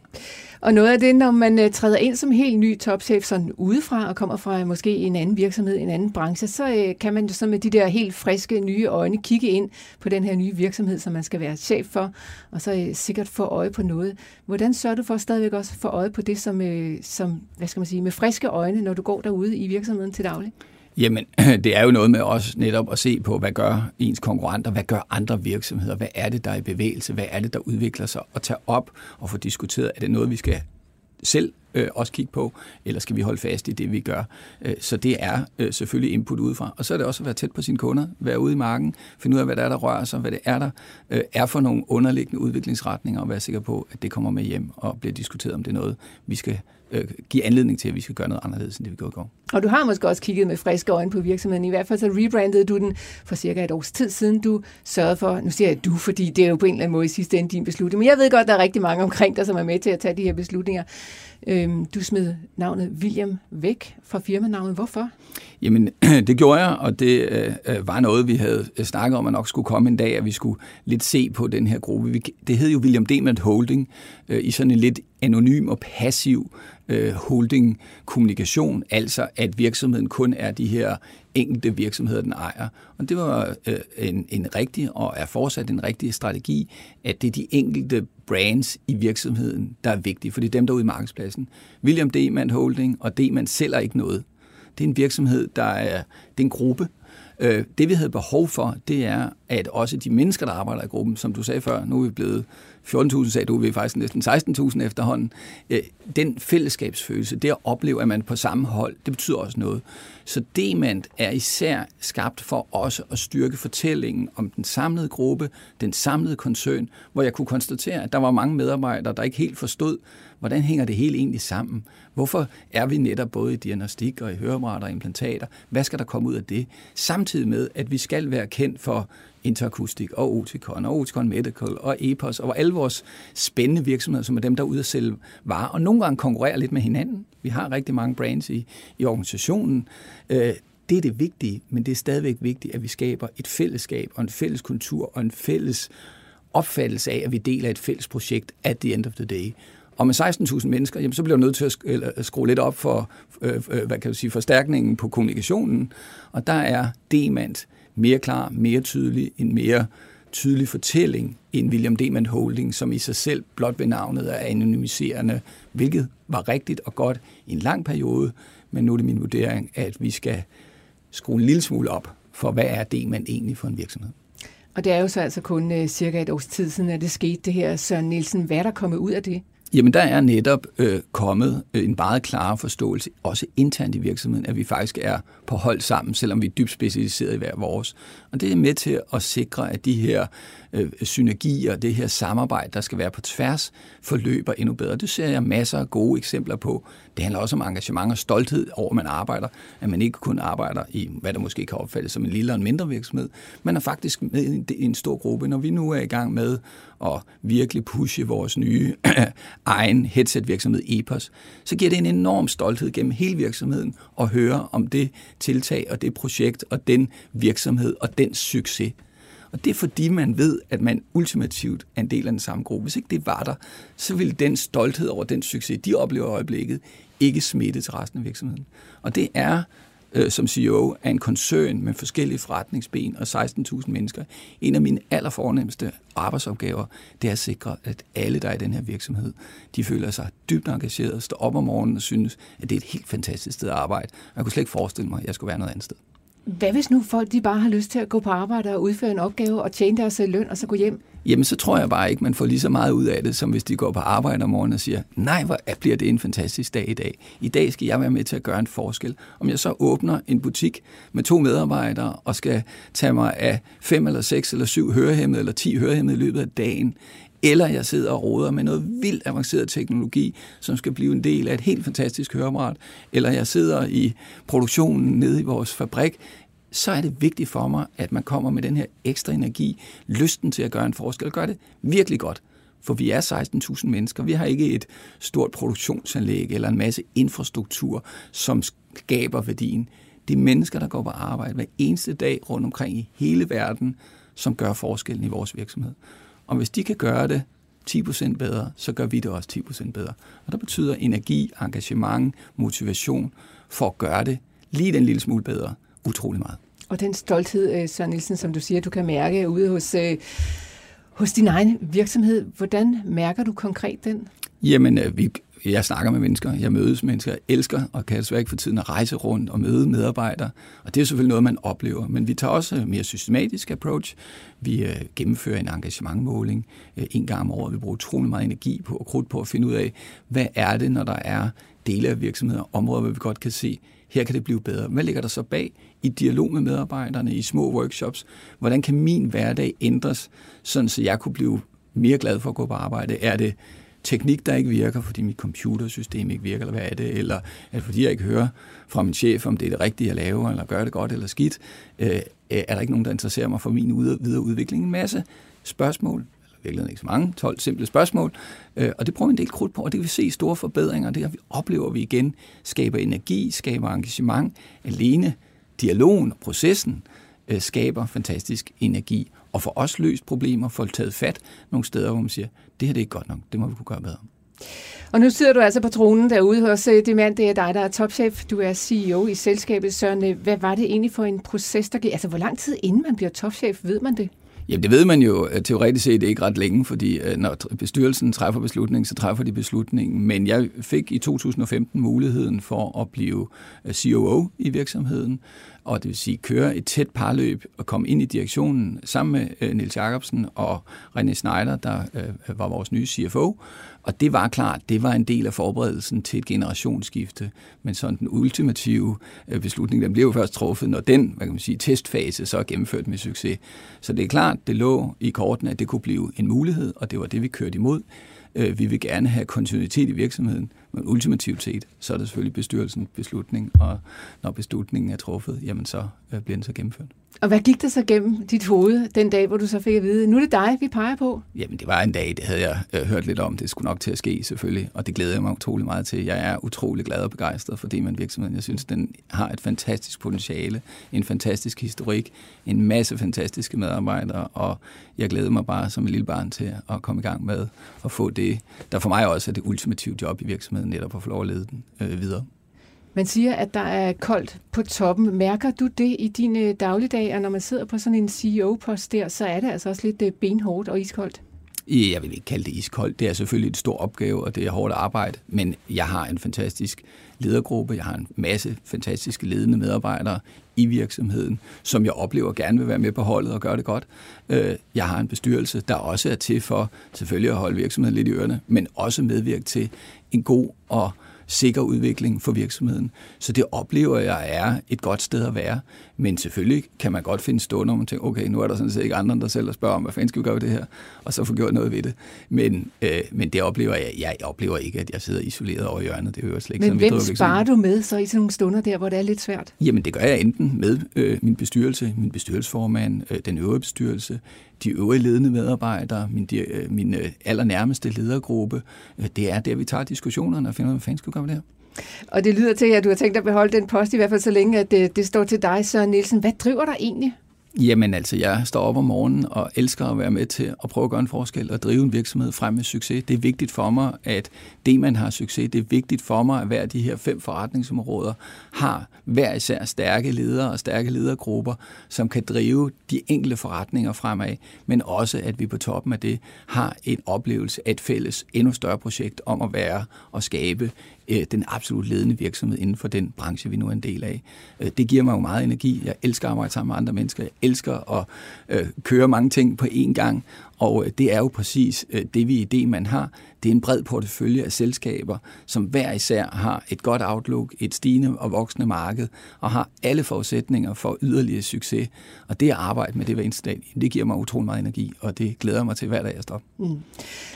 Og noget af det, når man øh, træder ind som helt ny topchef sådan udefra og kommer fra øh, måske en anden virksomhed, en anden branche, så øh, kan man jo så med de der helt friske nye øjne kigge ind på den her nye virksomhed, som man skal være chef for, og så sikkert få øje på noget. Hvordan sørger du for stadigvæk også få øje på det som, som, hvad skal man sige, med friske øjne, når du går derude i virksomheden til daglig? Jamen, det er jo noget med også netop at se på, hvad gør ens konkurrenter, hvad gør andre virksomheder, hvad er det, der er i bevægelse, hvad er det, der udvikler sig, og tage op og få diskuteret, er det noget, vi skal selv øh, også kigge på, eller skal vi holde fast i det, vi gør? Øh, så det er øh, selvfølgelig input udefra. Og så er det også at være tæt på sine kunder, være ude i marken, finde ud af, hvad der er, der rører sig, hvad det er, der øh, er for nogle underliggende udviklingsretninger, og være sikker på, at det kommer med hjem og bliver diskuteret, om det er noget, vi skal øh, give anledning til, at vi skal gøre noget anderledes, end det vi gjorde i går. Og du har måske også kigget med friske øjne på virksomheden. I hvert fald så rebrandede du den for cirka et års tid siden. Du sørgede for, nu siger jeg du, fordi det er jo på en eller anden måde i sidste ende din beslutning, men jeg ved godt, der er rigtig mange omkring dig, som er med til at tage de her beslutninger. Øhm, du smed navnet William væk fra firmanavnet. Hvorfor? Jamen, det gjorde jeg, og det øh, øh var noget, vi havde øh, snakket om, at nok skulle komme en dag, at vi skulle lidt se på den her gruppe. Vi, det hed jo William Dement Holding, øh, i sådan en lidt anonym og passiv øh, holding-kommunikation, altså at virksomheden kun er de her enkelte virksomheder, den ejer. Og det var øh, en, en rigtig, og er fortsat en rigtig strategi, at det er de enkelte brands i virksomheden, der er vigtige, for det er dem, der er ude i markedspladsen. William Demand Holding og Demand sælger ikke noget. Det er en virksomhed, der er, det er en gruppe. Øh, det vi havde behov for, det er, at også de mennesker, der arbejder i gruppen, som du sagde før, nu er vi blevet 14.000, sagde du, vi er faktisk næsten 16.000 efterhånden. Øh, den fællesskabsfølelse, det at opleve, at man er på samme hold, det betyder også noget. Så Demand er især skabt for også at styrke fortællingen om den samlede gruppe, den samlede koncern, hvor jeg kunne konstatere, at der var mange medarbejdere, der ikke helt forstod, hvordan hænger det hele egentlig sammen? Hvorfor er vi netop både i diagnostik og i høreapparater og implantater? Hvad skal der komme ud af det? Samtidig med, at vi skal være kendt for Interakustik og Oticon og Oticon Medical og EPOS og alle vores spændende virksomheder, som er dem, der er ude at sælge varer, og nogle gange konkurrerer lidt med hinanden. Vi har rigtig mange brands i, i organisationen. Øh, det er det vigtige, men det er stadigvæk vigtigt, at vi skaber et fællesskab og en fælles kultur og en fælles opfattelse af, at vi deler et fælles projekt at the end of the day. Og med 16.000 mennesker, jamen, så bliver du nødt til at øh, skrue lidt op for øh, øh, hvad kan du sige, forstærkningen på kommunikationen. Og der er Demand mere klar, mere tydelig, en mere tydelig fortælling end William Demand Holding, som i sig selv blot ved navnet er anonymiserende, hvilket var rigtigt og godt i en lang periode, men nu er det min vurdering, at vi skal skrue en lille smule op for, hvad er det, man egentlig for en virksomhed. Og det er jo så altså kun uh, cirka et års tid siden, at det skete det her. Så Nielsen, hvad er der kommet ud af det? Jamen, der er netop øh, kommet øh, en meget klar forståelse, også internt i virksomheden, at vi faktisk er på hold sammen, selvom vi er dybt specialiseret i hver vores. Og det er med til at sikre, at de her øh, synergier, det her samarbejde, der skal være på tværs, forløber endnu bedre. Det ser jeg masser af gode eksempler på. Det handler også om engagement og stolthed over, at man arbejder. At man ikke kun arbejder i, hvad der måske kan opfattes som en lille og en mindre virksomhed. Man er faktisk med i en stor gruppe. Når vi nu er i gang med at virkelig pushe vores nye egen headset-virksomhed EPOS, så giver det en enorm stolthed gennem hele virksomheden at høre om det tiltag og det projekt og den virksomhed og den succes. Og det er fordi, man ved, at man ultimativt er en del af den samme gruppe. Hvis ikke det var der, så ville den stolthed over den succes, de oplever i øjeblikket, ikke smitte til resten af virksomheden. Og det er øh, som CEO af en koncern med forskellige forretningsben og 16.000 mennesker. En af mine allerfornemmeste arbejdsopgaver, det er at sikre, at alle, der er i den her virksomhed, de føler sig dybt engageret, står op om morgenen og synes, at det er et helt fantastisk sted at arbejde. Jeg kunne slet ikke forestille mig, at jeg skulle være noget andet sted. Hvad hvis nu folk de bare har lyst til at gå på arbejde og udføre en opgave og tjene deres øh, løn og så gå hjem? Jamen, så tror jeg bare ikke, man får lige så meget ud af det, som hvis de går på arbejde om morgenen og siger, nej, hvor bliver det en fantastisk dag i dag. I dag skal jeg være med til at gøre en forskel. Om jeg så åbner en butik med to medarbejdere og skal tage mig af fem eller seks eller syv hørehæmmede eller ti hørehæmmede i løbet af dagen, eller jeg sidder og råder med noget vildt avanceret teknologi, som skal blive en del af et helt fantastisk høreapparat, eller jeg sidder i produktionen nede i vores fabrik, så er det vigtigt for mig, at man kommer med den her ekstra energi, lysten til at gøre en forskel, og gøre det virkelig godt. For vi er 16.000 mennesker. Vi har ikke et stort produktionsanlæg eller en masse infrastruktur, som skaber værdien. Det er mennesker, der går på arbejde hver eneste dag rundt omkring i hele verden, som gør forskellen i vores virksomhed. Og hvis de kan gøre det 10% bedre, så gør vi det også 10% bedre. Og der betyder energi, engagement, motivation for at gøre det lige den lille smule bedre utrolig meget. Og den stolthed, øh, Søren Nielsen, som du siger, du kan mærke ude hos, øh, hos din egen virksomhed, hvordan mærker du konkret den? Jamen, øh, vi jeg snakker med mennesker, jeg mødes med mennesker, jeg elsker og kan desværre ikke for tiden at rejse rundt og møde medarbejdere. Og det er selvfølgelig noget, man oplever. Men vi tager også en mere systematisk approach. Vi øh, gennemfører en engagementmåling øh, en gang om året. Vi bruger utrolig meget energi på og krudt på at finde ud af, hvad er det, når der er dele af virksomheder, områder, hvor vi godt kan se, her kan det blive bedre. Hvad ligger der så bag i dialog med medarbejderne, i små workshops? Hvordan kan min hverdag ændres, sådan så jeg kunne blive mere glad for at gå på arbejde? Er det teknik, der ikke virker, fordi mit computersystem ikke virker, eller hvad er det? Eller at fordi, jeg ikke hører fra min chef, om det er det rigtige, jeg laver, eller gør det godt eller skidt? Øh, øh, er der ikke nogen, der interesserer mig for min videre udvikling? En masse spørgsmål, eller virkelig ikke så mange, 12 simple spørgsmål, øh, og det prøver vi en del krudt på, og det kan vi se store forbedringer, det vi oplever vi igen, skaber energi, skaber engagement, alene dialogen og processen øh, skaber fantastisk energi, og får også løst problemer, får taget fat nogle steder, hvor man siger, det her det er ikke godt nok, det må vi kunne gøre bedre. Og nu sidder du altså på tronen derude hos øh, det mand, det er dig, der er topchef. Du er CEO i selskabet. Søren, øh, hvad var det egentlig for en proces, der gik? Altså, hvor lang tid inden man bliver topchef, ved man det? Jamen det ved man jo øh, teoretisk set ikke ret længe, fordi øh, når bestyrelsen træffer beslutningen, så træffer de beslutningen. Men jeg fik i 2015 muligheden for at blive øh, COO i virksomheden, og det vil sige køre et tæt parløb og komme ind i direktionen sammen med Nils Jacobsen og René Schneider, der var vores nye CFO. Og det var klart, det var en del af forberedelsen til et generationsskifte. Men sådan den ultimative øh, beslutning, den blev jo først truffet, når den hvad kan man sige, testfase så er gennemført med succes. Så det er klart, det lå i kortene, at det kunne blive en mulighed, og det var det, vi kørte imod. Øh, vi vil gerne have kontinuitet i virksomheden, men ultimativt set, så er det selvfølgelig bestyrelsens beslutning, og når beslutningen er truffet, jamen så øh, bliver den så gennemført. Og hvad gik der så gennem dit hoved den dag, hvor du så fik at vide, nu er det dig, vi peger på? Jamen, det var en dag, det havde jeg øh, hørt lidt om. Det skulle nok til at ske, selvfølgelig. Og det glæder jeg mig utrolig meget til. Jeg er utrolig glad og begejstret for det med virksomheden. Jeg synes, den har et fantastisk potentiale, en fantastisk historik, en masse fantastiske medarbejdere, og jeg glæder mig bare som et lille barn til at komme i gang med at få det, der for mig også er det ultimative job i virksomheden, netop at få lov at lede den øh, videre. Man siger, at der er koldt på toppen. Mærker du det i dine dagligdage, og når man sidder på sådan en CEO-post der, så er det altså også lidt øh, benhårdt og iskoldt? Jeg vil ikke kalde det iskoldt. Det er selvfølgelig et stor opgave, og det er hårdt arbejde, men jeg har en fantastisk ledergruppe, jeg har en masse fantastiske ledende medarbejdere i virksomheden, som jeg oplever gerne vil være med på holdet og gøre det godt. Øh, jeg har en bestyrelse, der også er til for selvfølgelig at holde virksomheden lidt i ørerne, men også medvirke til en god og sikker udvikling for virksomheden. Så det oplever jeg er et godt sted at være. Men selvfølgelig kan man godt finde stunder, hvor man tænker, okay, nu er der sådan set ikke andre, der selv spørger om, hvad fanden skal vi gøre ved det her, og så få gjort noget ved det. Men, øh, men det oplever jeg, jeg oplever ikke, at jeg sidder isoleret over hjørnet. Det er jo slet ikke men hvem sparer du med så i sådan nogle stunder der, hvor det er lidt svært? Jamen det gør jeg enten med øh, min bestyrelse, min bestyrelsesformand, øh, den øvrige bestyrelse, de øvrige ledende medarbejdere, min, øh, min øh, allernærmeste ledergruppe. Øh, det er der, vi tager diskussionerne og finder ud af, hvad fanden skal vi gøre ved det her. Og det lyder til, at du har tænkt at beholde den post, i hvert fald så længe, at det, det står til dig, så Nielsen. Hvad driver dig egentlig? Jamen altså, jeg står op om morgenen og elsker at være med til at prøve at gøre en forskel og drive en virksomhed frem med succes. Det er vigtigt for mig, at det, man har succes, det er vigtigt for mig, at hver de her fem forretningsområder har hver især stærke ledere og stærke ledergrupper, som kan drive de enkelte forretninger fremad, men også, at vi på toppen af det har en oplevelse af et fælles, endnu større projekt om at være og skabe øh, den absolut ledende virksomhed inden for den branche, vi nu er en del af. Øh, det giver mig jo meget energi. Jeg elsker at arbejde sammen med andre mennesker. Jeg elsker at øh, køre mange ting på én gang, og øh, det er jo præcis øh, det, vi idé, man har. Det er en bred portefølje af selskaber, som hver især har et godt outlook, et stigende og voksende marked, og har alle forudsætninger for yderligere succes. Og det at arbejde med det hver eneste dag, det giver mig utrolig meget energi, og det glæder mig til hver dag, jeg står. Mm.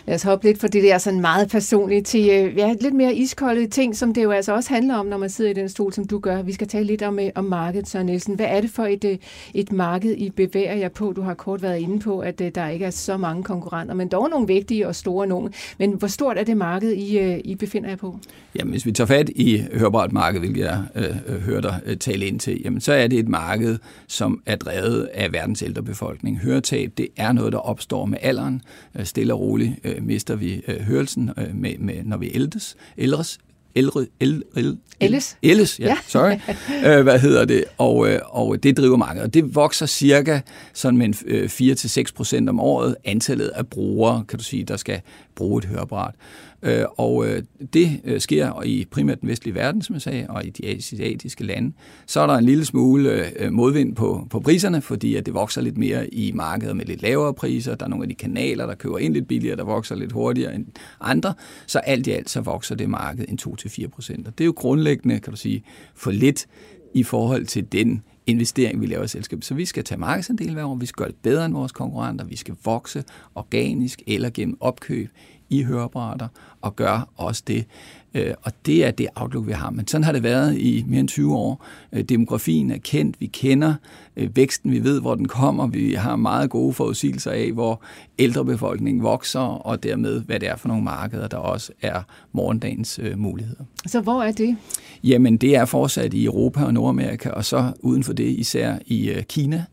Lad os hoppe lidt for det der sådan meget personligt til øh, ja, lidt mere iskolde ting, som det jo altså også handler om, når man sidder i den stol, som du gør. Vi skal tale lidt om, om markedet, Søren Nielsen. Hvad er det for et, et marked, I bevæger jer på? Du har kort været inde på, at der ikke er så mange konkurrenter, men dog nogle vigtige og store nogen. Men hvor stort er det marked, I, øh, I befinder jer på? Jamen, hvis vi tager fat i hørbart marked, hvilket jeg øh, øh hører dig øh, tale ind til, jamen, så er det et marked, som er drevet af verdens ældre befolkning. Høretab, det er noget, der opstår med alderen. Stille og roligt øh, mister vi øh, hørelsen, øh, med, med, når vi ældes, ældres Elre, el, el, Elles. Elles, ja, Ja. sorry. øh, hvad hedder det? Og, øh, og det driver markedet. Og det vokser cirka sådan med en, øh, 4-6 procent om året, antallet af brugere, kan du sige, der skal bruge et høreapparat. Øh, og øh, det øh, sker i primært den vestlige verden, som jeg sagde, og i de asiatiske lande. Så er der en lille smule øh, modvind på, på priserne, fordi at det vokser lidt mere i markedet med lidt lavere priser. Der er nogle af de kanaler, der køber ind lidt billigere, der vokser lidt hurtigere end andre. Så alt i alt så vokser det marked en 2-4 procent. Og det er jo grundlæggende, kan du sige, for lidt i forhold til den investering, vi laver i selskabet. Så vi skal tage markedsandel hver år, vi skal gøre det bedre end vores konkurrenter, vi skal vokse organisk eller gennem opkøb i høreapparater og gøre også det. Øh, Og det er det outlook, vi har. Men sådan har det været i mere end 20 år. Øh, Demografien er kendt, vi kender øh, væksten, vi ved, hvor den kommer. Vi har meget gode forudsigelser af, hvor ældrebefolkningen vokser, og dermed, hvad det er for nogle markeder, der også er morgendagens muligheder. Så hvor er det? Jamen, det er fortsat i Europa og Nordamerika, og så uden for det især i Kina.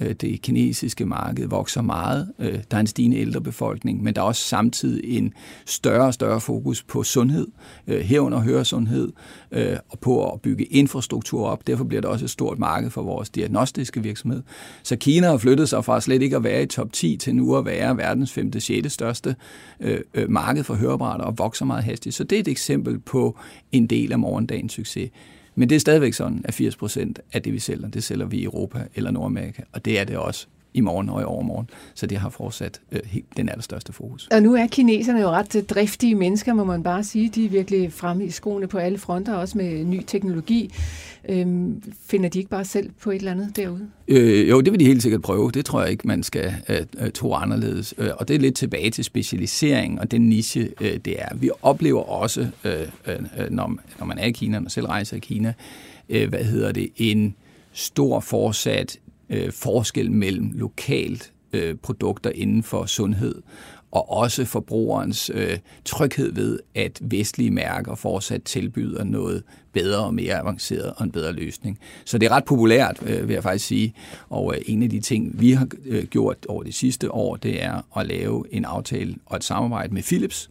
Øh, det kinesiske marked vokser meget. Øh, der er en stigende ældrebefolkning, men der er også samtidig en større og større fokus på sundhed, øh, herunder høresundhed, og på at bygge infrastruktur op. Derfor bliver det også et stort marked for vores diagnostiske virksomhed. Så Kina har flyttet sig fra slet ikke at være i top 10 til nu at være verdens 5. 6. største marked for høreapparater og vokser meget hastigt. Så det er et eksempel på en del af morgendagens succes. Men det er stadigvæk sådan, at 80 procent af det, vi sælger, det sælger vi i Europa eller Nordamerika, og det er det også i morgen og i overmorgen. Så det har fortsat øh, helt den allerstørste fokus. Og nu er kineserne jo ret øh, driftige mennesker, må man bare sige. De er virkelig fremme i skoene på alle fronter, også med ny teknologi. Øhm, finder de ikke bare selv på et eller andet derude? Øh, jo, det vil de helt sikkert prøve. Det tror jeg ikke, man skal øh, øh, tro anderledes. Øh, og det er lidt tilbage til specialisering og den niche, øh, det er. Vi oplever også, øh, øh, når, når man er i Kina, når selv rejser i Kina, øh, hvad hedder det, en stor fortsat øh, forskel mellem lokalt øh, produkter inden for sundhed og også forbrugerens øh, tryghed ved, at vestlige mærker fortsat tilbyder noget bedre og mere avanceret og en bedre løsning. Så det er ret populært, øh, vil jeg faktisk sige. Og øh, en af de ting, vi har øh, gjort over de sidste år, det er at lave en aftale og et samarbejde med Philips,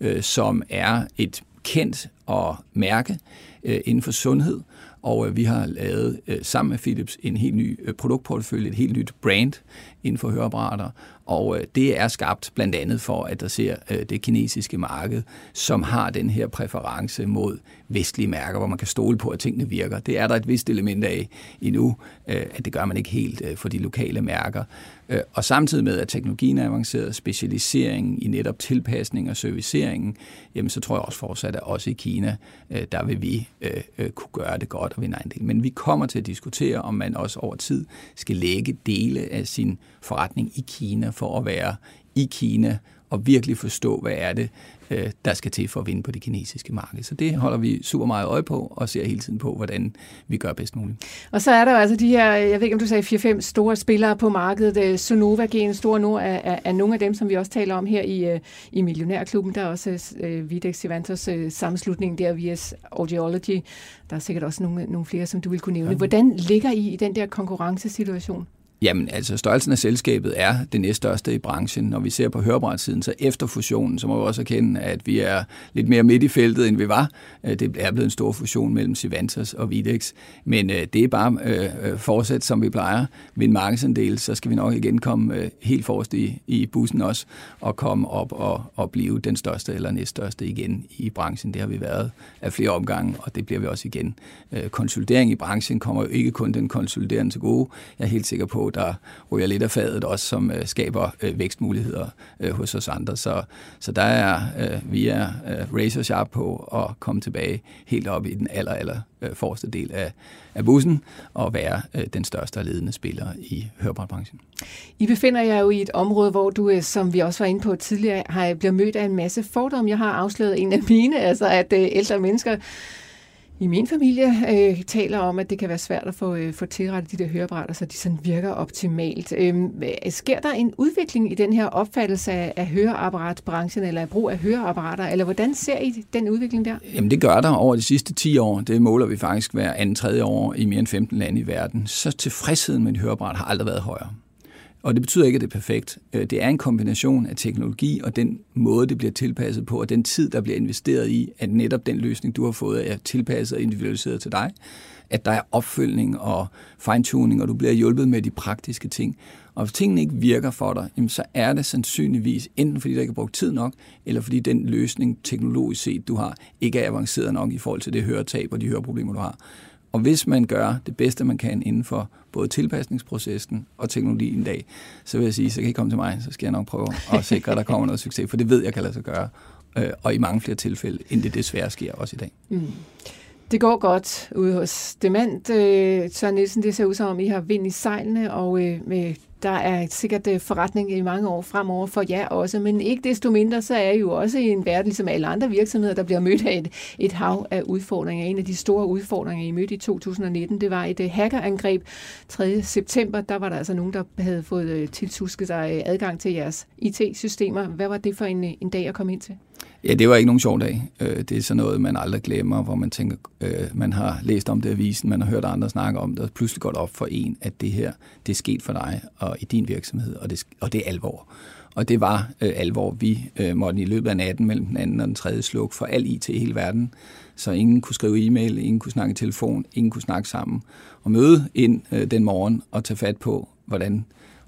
øh, som er et kendt og mærke øh, inden for sundhed, og øh, vi har lavet øh, sammen med Philips en helt ny øh, produktportefølje, et helt nyt brand inden for høreapparater, og øh, det er skabt blandt andet for at adressere øh, det kinesiske marked, som har den her præference mod vestlige mærker, hvor man kan stole på, at tingene virker. Det er der et vist element af endnu, øh, at det gør man ikke helt øh, for de lokale mærker. Øh, og samtidig med, at teknologien er avanceret, specialiseringen i netop tilpasning og serviceringen, jamen så tror jeg også fortsat, at også i Kina, øh, der vil vi øh, øh kunne gøre det godt og vinde en del. Men vi kommer til at diskutere, om man også over tid skal lægge dele af sin forretning i Kina for at være i Kina og virkelig forstå, hvad er det, øh, der skal til for at vinde på det kinesiske marked. Så det holder vi super meget øje på og ser hele tiden på, hvordan vi gør bedst muligt. Og så er der jo altså de her, jeg ved ikke om du sagde 4-5 store spillere på markedet. Øh, Sonova Gen, Store Nord, er, er, er nogle af dem, som vi også taler om her i, øh, i Millionærklubben. Der er også øh, Videx Sivantos øh, sammenslutning der, VS Audiology. Der er sikkert også nogle, nogle flere, som du vil kunne nævne. Hvordan ligger I i den der konkurrencesituation? Jamen, altså størrelsen af selskabet er det næststørste i branchen. Når vi ser på høreapparatsiden, så efter fusionen, så må vi også erkende, at vi er lidt mere midt i feltet, end vi var. Øh, det er blevet en stor fusion mellem Sivantas og Videx. Men øh, det er bare øh, øh fortsat, som vi plejer. Ved en markedsandel, så skal vi nok igen komme øh, helt forrest i, i bussen også, og komme op og, og blive den største eller næststørste igen i branchen. Det har vi været af flere omgange, og det bliver vi også igen. Øh, Konsolidering i branchen kommer jo ikke kun den konsoliderende til gode. Jeg er helt sikker på, der ryger lidt af fadet også, som øh, skaber øh, vækstmuligheder øh, hos os andre. Så, så der er øh, vi er øh, razor sharp på at komme tilbage helt op i den aller, aller øh, forreste del af, af bussen og være øh, den største og ledende spiller i hørebranchen. I befinder jer jo i et område, hvor du, øh, som vi også var inde på tidligere, har bliver mødt af en masse fordomme. Jeg har afsløret en af mine, altså at øh, ældre mennesker i min familie øh, taler om, at det kan være svært at få, øh, få tilrettet de der høreapparater, så de sådan virker optimalt. Øh, sker der en udvikling i den her opfattelse af, af høreapparatbranchen, eller af brug af høreapparater, eller hvordan ser I den udvikling der? Jamen det gør der over de sidste 10 år. Det måler vi faktisk hver anden tredje år i mere end 15 lande i verden. Så tilfredsheden med et høreapparat har aldrig været højere. Og det betyder ikke, at det er perfekt. Øh, det er en kombination af teknologi og den måde, det bliver tilpasset på, og den tid, der bliver investeret i, at netop den løsning, du har fået, er tilpasset og individualiseret til dig. At der er opfølgning og fine-tuning, og du bliver hjulpet med de praktiske ting. Og hvis tingene ikke virker for dig, jamen så er det sandsynligvis enten fordi der ikke er brugt tid nok, eller fordi den løsning teknologisk set, du har, ikke er avanceret nok i forhold til det høretab og de høreproblemer, du har. Og hvis man gør det bedste, man kan inden for både tilpasningsprocessen og teknologien i dag, så vil jeg sige, så kan I komme til mig, så skal jeg nok prøve at sikre, at der kommer noget succes, for det ved jeg kan lade sig gøre, øh, og i mange flere tilfælde, end det desværre sker også i dag. Mm. Det går godt ude hos Demand. Øh, Søren Nielsen, det ser ud som om, I har vind i sejlene, og øh, med der er sikkert øh, forretning i mange år fremover for jer også, men ikke desto mindre, så er I jo også i en verden, ligesom alle andre virksomheder, der bliver mødt af et, et hav af udfordringer. En af de store udfordringer, I mødte i 2019, det var et øh, hackerangreb 3. september. Der var der altså nogen, der havde fået øh, tiltusket sig øh, adgang til jeres IT-systemer. Hvad var det for en, en dag at komme ind til? Ja, det var ikke nogen sjov dag. Øh, det er sådan noget, man aldrig glemmer, hvor man tænker, øh, man har læst om det i avisen, man har hørt andre snakke om det, og pludselig går det op for en, at det her, det er sket for dig, og i din virksomhed, og det, og det er alvor. Og det var øh, alvor. Vi øh, måtte i løbet af natten mellem den anden og den tredje sluk for al IT i hele verden. Så ingen kunne skrive e-mail, ingen kunne snakke i telefon, ingen kunne snakke sammen. Og møde ind øh, den morgen og tage fat på, hvordan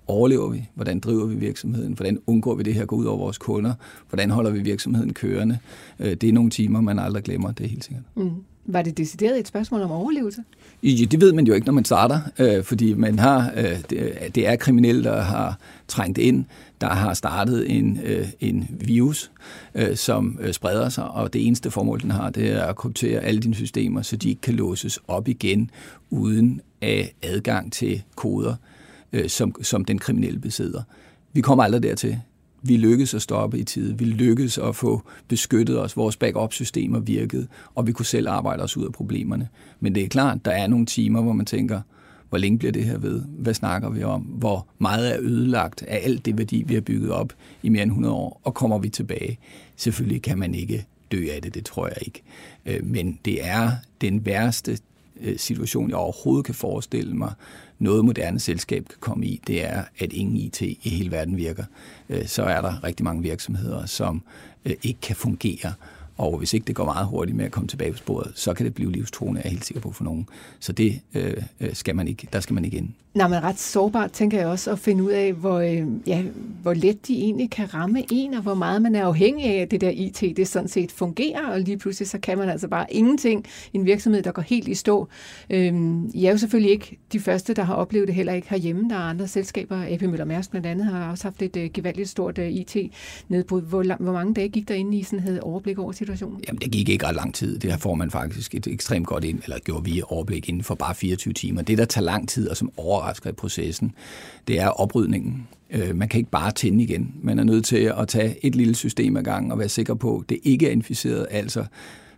overlever vi, hvordan driver vi virksomheden, hvordan undgår vi det her gå ud over vores kunder, hvordan holder vi virksomheden kørende. Øh, det er nogle timer, man aldrig glemmer, det er helt sikkert. Mm. Var det decideret et spørgsmål om overlevelse? Ja, det ved man jo ikke, når man starter, øh, fordi man har, øh, det, det er kriminelle, der har trængt ind, der har startet en, øh, en virus, øh, som øh, spreder sig, og det eneste formål, den har, det er at kryptere alle dine systemer, så de ikke kan låses op igen, uden af adgang til koder, øh, som, som den kriminelle besidder. Vi kommer aldrig dertil vi lykkedes at stoppe i tide. Vi lykkedes at få beskyttet os. Vores backup-systemer virkede, og vi kunne selv arbejde os ud af problemerne. Men det er klart, der er nogle timer, hvor man tænker, hvor længe bliver det her ved? Hvad snakker vi om? Hvor meget er ødelagt af alt det værdi, vi har bygget op i mere end 100 år? Og kommer vi tilbage? Selvfølgelig kan man ikke dø af det, det tror jeg ikke. Øh, men det er den værste øh, situation, jeg overhovedet kan forestille mig, noget moderne selskab kan komme i, det er, at ingen IT i hele verden virker. Øh, så er der rigtig mange virksomheder, som øh, ikke kan fungere. Og hvis ikke det går meget hurtigt med at komme tilbage på sporet, så kan det blive livstruende, er jeg helt sikker på for nogen. Så det øh, øh skal man ikke, der skal man ikke ind. man men ret sårbart, tænker jeg også, at finde ud af, hvor, øh, ja, hvor let de egentlig kan ramme en, og hvor meget man er afhængig af, at det der IT, det sådan set fungerer, og lige pludselig så kan man altså bare ingenting i en virksomhed, der går helt i stå. Øh, jeg er jo selvfølgelig ikke de første, der har oplevet det, heller ikke herhjemme. Der er andre selskaber, AP Møller Mærsk blandt andet, har også haft et øh, gevaldigt stort øh, IT-nedbrud. Hvor, hvor mange dage gik der ind i sådan havde overblik over situationen? Jamen, det gik ikke ret lang tid. Det her får man faktisk et ekstremt godt ind, eller gjorde vi overblik inden for bare 24 timer. Det, der tager lang tid, og som overrasker i processen, det er oprydningen. Øh, man kan ikke bare tænde igen. Man er nødt til at tage et lille system ad gang og være sikker på, at det ikke er inficeret. Altså,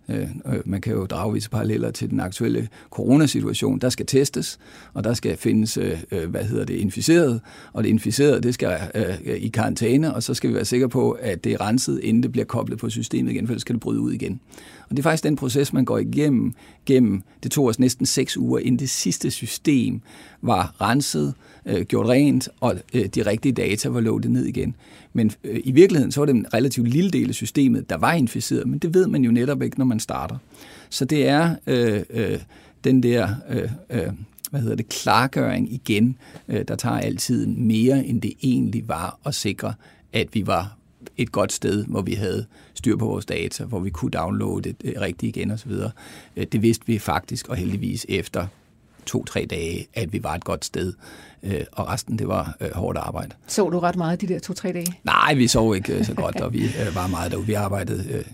Øh, øh, man kan jo drage visse paralleller til den aktuelle coronasituation. Der skal testes, og der skal findes, øh, øh, hvad hedder det, inficeret, og det inficerede, det skal i karantæne, og så skal vi være sikre på, at det er renset, inden det bliver koblet på systemet igen, for det skal det bryde ud igen. Og det er faktisk den proces, man går igennem. Gennem, det tog os næsten seks uger, inden det sidste system var renset, øh, gjort rent, og øh, de rigtige data var lukket ned igen. Men øh, i virkeligheden så var det en relativt lille del af systemet, der var inficeret, men det ved man jo netop ikke, når man starter. Så det er øh, øh, den der... Øh, øh, hvad hedder det, klargøring igen, øh, der tager altid mere, end det egentlig var at sikre, at vi var et godt sted, hvor vi havde styr på vores data, hvor vi kunne downloade det rigtigt igen osv. Øh, det vidste vi faktisk, og heldigvis efter to-tre dage, at vi var et godt sted, øh, og resten det var øh, hårdt arbejde. Så du ret meget de der to-tre dage? Nej, vi sov ikke så godt, og vi var meget derude. Vi arbejdede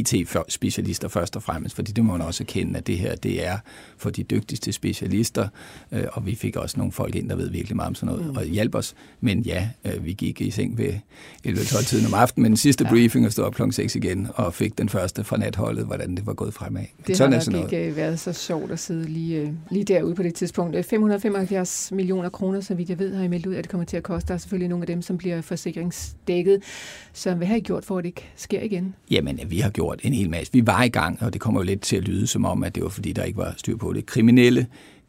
IT-specialister først og fremmest, fordi det må man også kende, at det her det er for de dygtigste specialister, øh, og vi fik også nogle folk ind, der ved virkelig meget om sådan noget, mm. og hjalp os. Men ja, øh, vi gik i seng ved 11-12 tiden om aftenen, men den sidste ja. briefing og stod op kl. 6 igen, og fik den første fra natholdet, hvordan det var gået fremad. Det sådan har nok ikke noget. været så sjovt at sidde lige, lige derude på det tidspunkt. 575 millioner kroner, så vidt jeg ved, har I meldt ud, at det kommer til at koste. Der er selvfølgelig nogle af dem, som bliver forsikringsdækket. Så hvad har I gjort for, at det ikke sker igen? Jamen, vi har gjort en hel masse. Vi var i gang, og det kommer jo lidt til at lyde som om, at det var fordi, der ikke var styr på det. Kriminelle,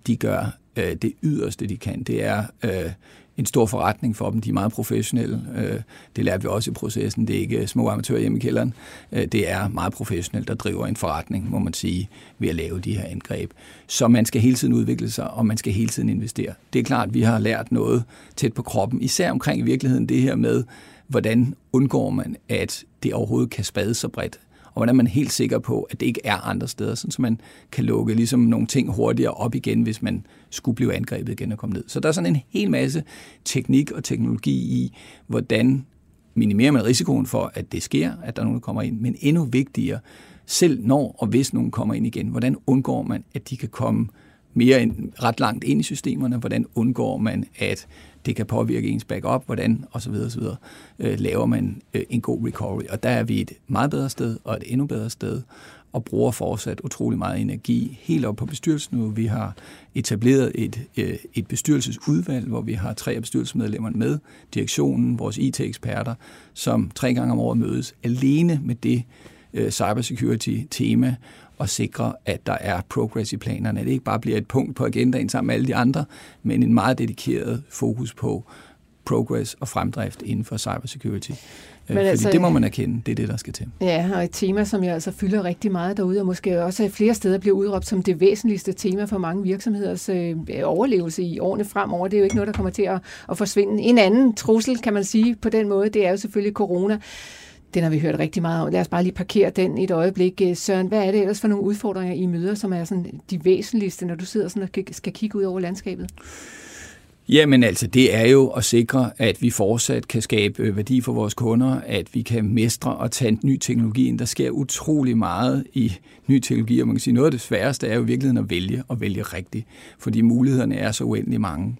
de gør øh, det yderste, de kan. Det er øh, en stor forretning for dem. De er meget professionelle. Øh, det lærer vi også i processen. Det er ikke små amatører hjemme i kælderen. Øh, det er meget professionelt, der driver en forretning, må man sige, ved at lave de her angreb. Så man skal hele tiden udvikle sig, og man skal hele tiden investere. Det er klart, vi har lært noget tæt på kroppen, især omkring i virkeligheden det her med, hvordan undgår man, at det overhovedet kan spade så bredt og hvordan man er helt sikker på, at det ikke er andre steder, så man kan lukke ligesom nogle ting hurtigere op igen, hvis man skulle blive angrebet igen og komme ned. Så der er sådan en hel masse teknik og teknologi i, hvordan minimerer man risikoen for, at det sker, at der er nogen, der kommer ind, men endnu vigtigere, selv når og hvis nogen kommer ind igen, hvordan undgår man, at de kan komme mere end, ret langt ind i systemerne, hvordan undgår man, at det kan påvirke ens backup, hvordan osv. osv. Øh, laver man øh, en god recovery. Og der er vi et meget bedre sted og et endnu bedre sted, og bruger fortsat utrolig meget energi helt op på bestyrelsen nu. Vi har etableret et, øh, et bestyrelsesudvalg, hvor vi har tre af bestyrelsesmedlemmerne med, direktionen, vores IT-eksperter, som tre gange om året mødes alene med det øh, cybersecurity-tema, og sikre, at der er progress i planerne. At det ikke bare bliver et punkt på agendaen sammen med alle de andre, men en meget dedikeret fokus på progress og fremdrift inden for cybersecurity. Øh, men Fordi altså, det må man erkende, det er det, der skal til. Ja, og et tema, som jeg altså fylder rigtig meget derude, og måske også flere steder bliver udråbt som det væsentligste tema for mange virksomheders øh, overlevelse i årene fremover. Det er jo ikke noget, der kommer til at, at forsvinde. En anden trussel, kan man sige på den måde, det er jo selvfølgelig corona. Den har vi hørt rigtig meget om. Lad os bare lige parkere den et øjeblik. Øh, Søren, hvad er det ellers for nogle udfordringer, I møder, som er sådan de væsentligste, når du sidder sådan og skal kigge ud over landskabet? Jamen altså, det er jo at sikre, at vi fortsat kan skabe øh, værdi for vores kunder, at vi kan mestre og tage ny teknologi ind. Der sker utrolig meget i ny teknologi, og man kan sige, noget af det sværeste er jo i virkeligheden at vælge og vælge rigtigt, fordi mulighederne er så uendelig mange.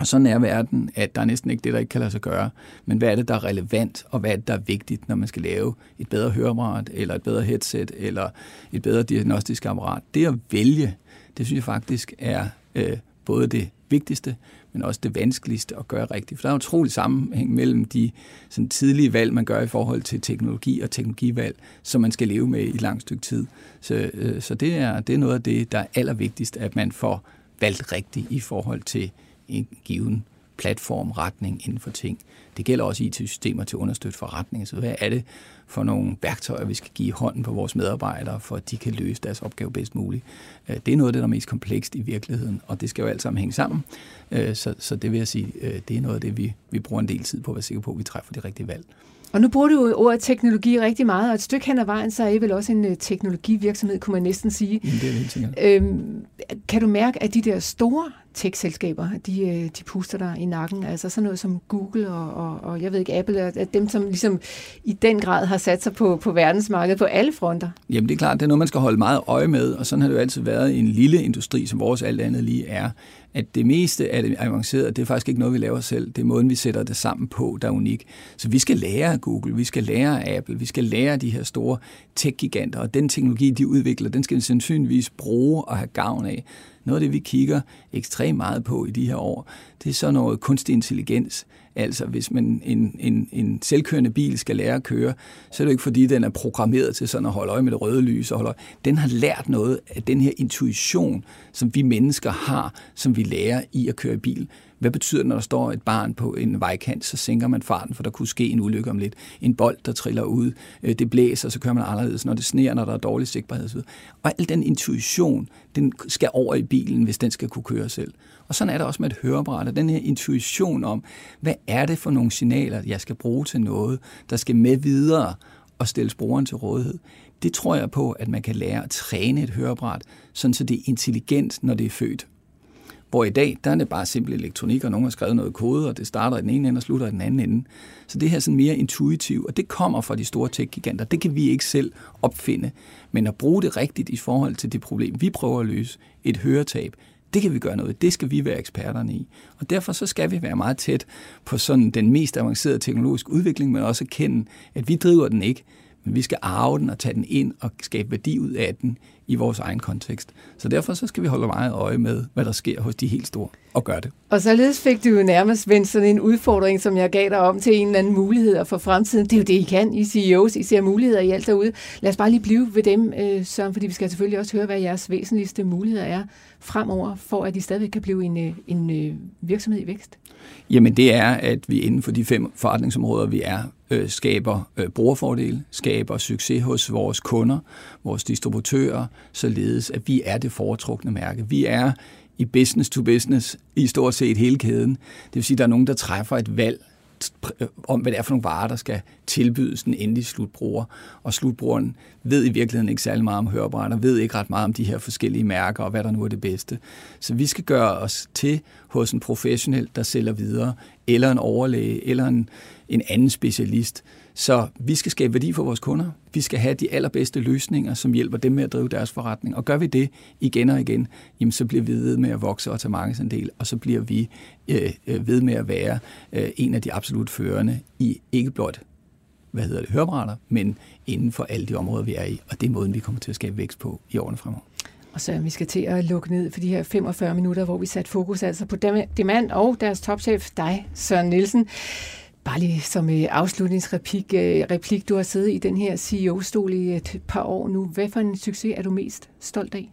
Og sådan er verden, at der er næsten ikke det, der ikke kan lade sig gøre. Men hvad er det, der er relevant, og hvad er det, der er vigtigt, når man skal lave et bedre høreapparat, eller et bedre headset, eller et bedre diagnostisk apparat? Det at vælge, det synes jeg faktisk er øh, både det vigtigste, men også det vanskeligste at gøre rigtigt. For der er utrolig sammenhæng mellem de sådan, tidlige valg, man gør i forhold til teknologi og teknologivalg, som man skal leve med i et langt stykke tid. Så, øh, så det, er, det er noget af det, der er allervigtigst, at man får valgt rigtigt i forhold til en given platform, retning inden for ting. Det gælder også IT-systemer til at understøtte forretning. Så hvad er det for nogle værktøjer, vi skal give hånden på vores medarbejdere, for at de kan løse deres opgave bedst muligt? Øh, det er noget af det, der er mest komplekst i virkeligheden, og det skal jo alt sammen hænge sammen. Øh, så, så det vil jeg sige, øh, det er noget af det, vi, vi bruger en del tid på at være sikre på, at vi træffer det rigtige valg. Og nu bruger du ordet teknologi rigtig meget, og et stykke hen ad vejen, så er I vel også en teknologivirksomhed, kunne man næsten sige. Jamen, det er helt sikkert. Øhm, kan du mærke, at de der store tech-selskaber, de, øh, de puster dig i nakken. Altså sådan noget som Google og, og, og jeg ved ikke, Apple, at dem, som ligesom i den grad har sat sig på, på verdensmarkedet på alle fronter. Jamen det er klart, det er noget, man skal holde meget øje med, og sådan har det jo altid været i en lille industri, som vores alt andet lige er, at det meste af det avancerede, det er faktisk ikke noget, vi laver selv. Det er måden, vi sætter det sammen på, der er unik. Så vi skal lære af Google, vi skal lære af Apple, vi skal lære af de her store tech-giganter, og den teknologi, de udvikler, den skal vi sandsynligvis bruge og have gavn af. Noget af det, vi kigger ekstremt meget på i de her år, det er så noget kunstig intelligens. Altså, hvis man en, en, en selvkørende bil skal lære at køre, så er det ikke fordi, den er programmeret til sådan at holde øje med det røde lys. Og holde øje. Den har lært noget af den her intuition, som vi mennesker har, som vi lærer i at køre i bil. Hvad betyder det, når der står et barn på en vejkant, så sænker man farten, for der kunne ske en ulykke om lidt. En bold, der triller ud, øh, det blæser, så kører man anderledes, når det sneer, når der er dårlig sigtbarhed. Og al den intuition, den skal over i bilen, hvis den skal kunne køre selv. Og sådan er det også med et høreapparat, den her intuition om, hvad er det for nogle signaler, jeg skal bruge til noget, der skal med videre og stilles brugeren til rådighed. Det tror jeg på, at man kan lære at træne et høreapparat, sådan så det er intelligent, når det er født. Hvor i dag, der er det bare simpel elektronik, og nogen har skrevet noget kode, og det starter i den ene ende og slutter i den anden ende. Så det her er sådan mere intuitivt, og det kommer fra de store tech-giganter. Det kan vi ikke selv opfinde. Men at bruge det rigtigt i forhold til det problem, vi prøver at løse, et høretab, det kan vi gøre noget. Det skal vi være eksperterne i. Og derfor så skal vi være meget tæt på sådan den mest avancerede teknologiske udvikling, men også kende, at vi driver den ikke. Men vi skal arve den og tage den ind og skabe værdi ud af den i vores egen kontekst. Så derfor så skal vi holde meget øje med, hvad der sker hos de helt store, og gøre det. Og således fik du jo nærmest vendt sådan en udfordring, som jeg gav dig om til en eller anden mulighed for fremtiden. Det er jo det, I kan, I CEOs. I ser muligheder i alt derude. Lad os bare lige blive ved dem, øh, Søren, fordi vi skal selvfølgelig også høre, hvad jeres væsentligste muligheder er fremover, for at de stadigvæk kan blive en, øh, en øh, virksomhed i vækst. Jamen det er, at vi inden for de fem forretningsområder, vi er, øh, skaber øh, brugerfordele, skaber succes hos vores kunder, vores distributører, således at vi er det foretrukne mærke. Vi er i business to business i stort set hele kæden. Det vil sige, at der er nogen, der træffer et valg øh, om, hvad det er for nogle varer, der skal tilbydes den endelige slutbruger. Og slutbrugeren ved i virkeligheden ikke særlig meget om hørebrætter, ved ikke ret meget om de her forskellige mærker og hvad der nu er det bedste. Så vi skal gøre os til hos en professionel, der sælger videre, eller en overlæge, eller en, en anden specialist, så vi skal skabe værdi for vores kunder. Vi skal have de allerbedste løsninger, som hjælper dem med at drive deres forretning. Og gør vi det igen og igen, jamen så bliver vi ved med at vokse og tage markedsandel, og så bliver vi øh, øh ved med at være øh, en af de absolut førende i ikke blot hvad hedder det, hørebrætter, men inden for alle de områder, vi er i. Og det er måden, vi kommer til at skabe vækst på i årene fremover. Og så vi skal til at lukke ned for de her 45 minutter, hvor vi satte fokus altså på Demand og deres topchef, dig, Søren Nielsen. Bare lige som øh, afslutningsreplik, øh, replik, du har siddet i den her CEO-stol i et par år nu. Hvad for en succes er du mest stolt af?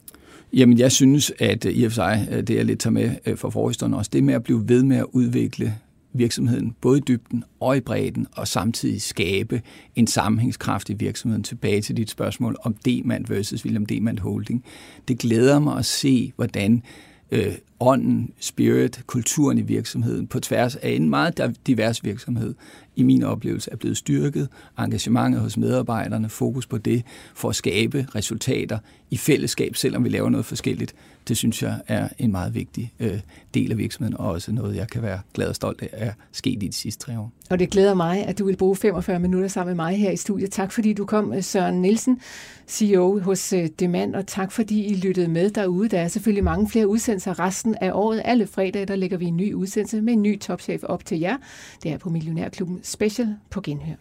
Jamen, jeg synes, at øh, i og for sig, det jeg lidt tager med for forhistorien også, det med at blive ved med at udvikle virksomheden, både i dybden og i bredden, og samtidig skabe en sammenhængskraft i virksomheden tilbage til dit spørgsmål om Demand versus William Demand Holding. Det glæder mig at se, hvordan øh, ånden, spirit, kulturen i virksomheden på tværs af en meget divers virksomhed, i min oplevelse er blevet styrket. Engagementet hos medarbejderne, fokus på det, for at skabe resultater i fællesskab, selvom vi laver noget forskelligt. Det synes jeg er en meget vigtig øh, del af virksomheden, og også noget, jeg kan være glad og stolt af, er sket i de sidste tre år. Og det glæder mig, at du vil bruge 45 minutter sammen med mig her i studiet. Tak fordi du kom, øh, Søren Nielsen, CEO hos øh, Demand, og tak fordi I lyttede med derude. Der er selvfølgelig mange flere udsendelser resten af året. Alle fredage, der lægger vi en ny udsendelse med en ny topchef op til jer. Det er på Millionærklubben Special på Genhør.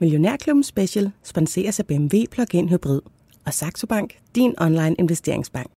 Millionærklubben Special sponseres af BMW Plug-in Hybrid og Saxo Bank, din online investeringsbank.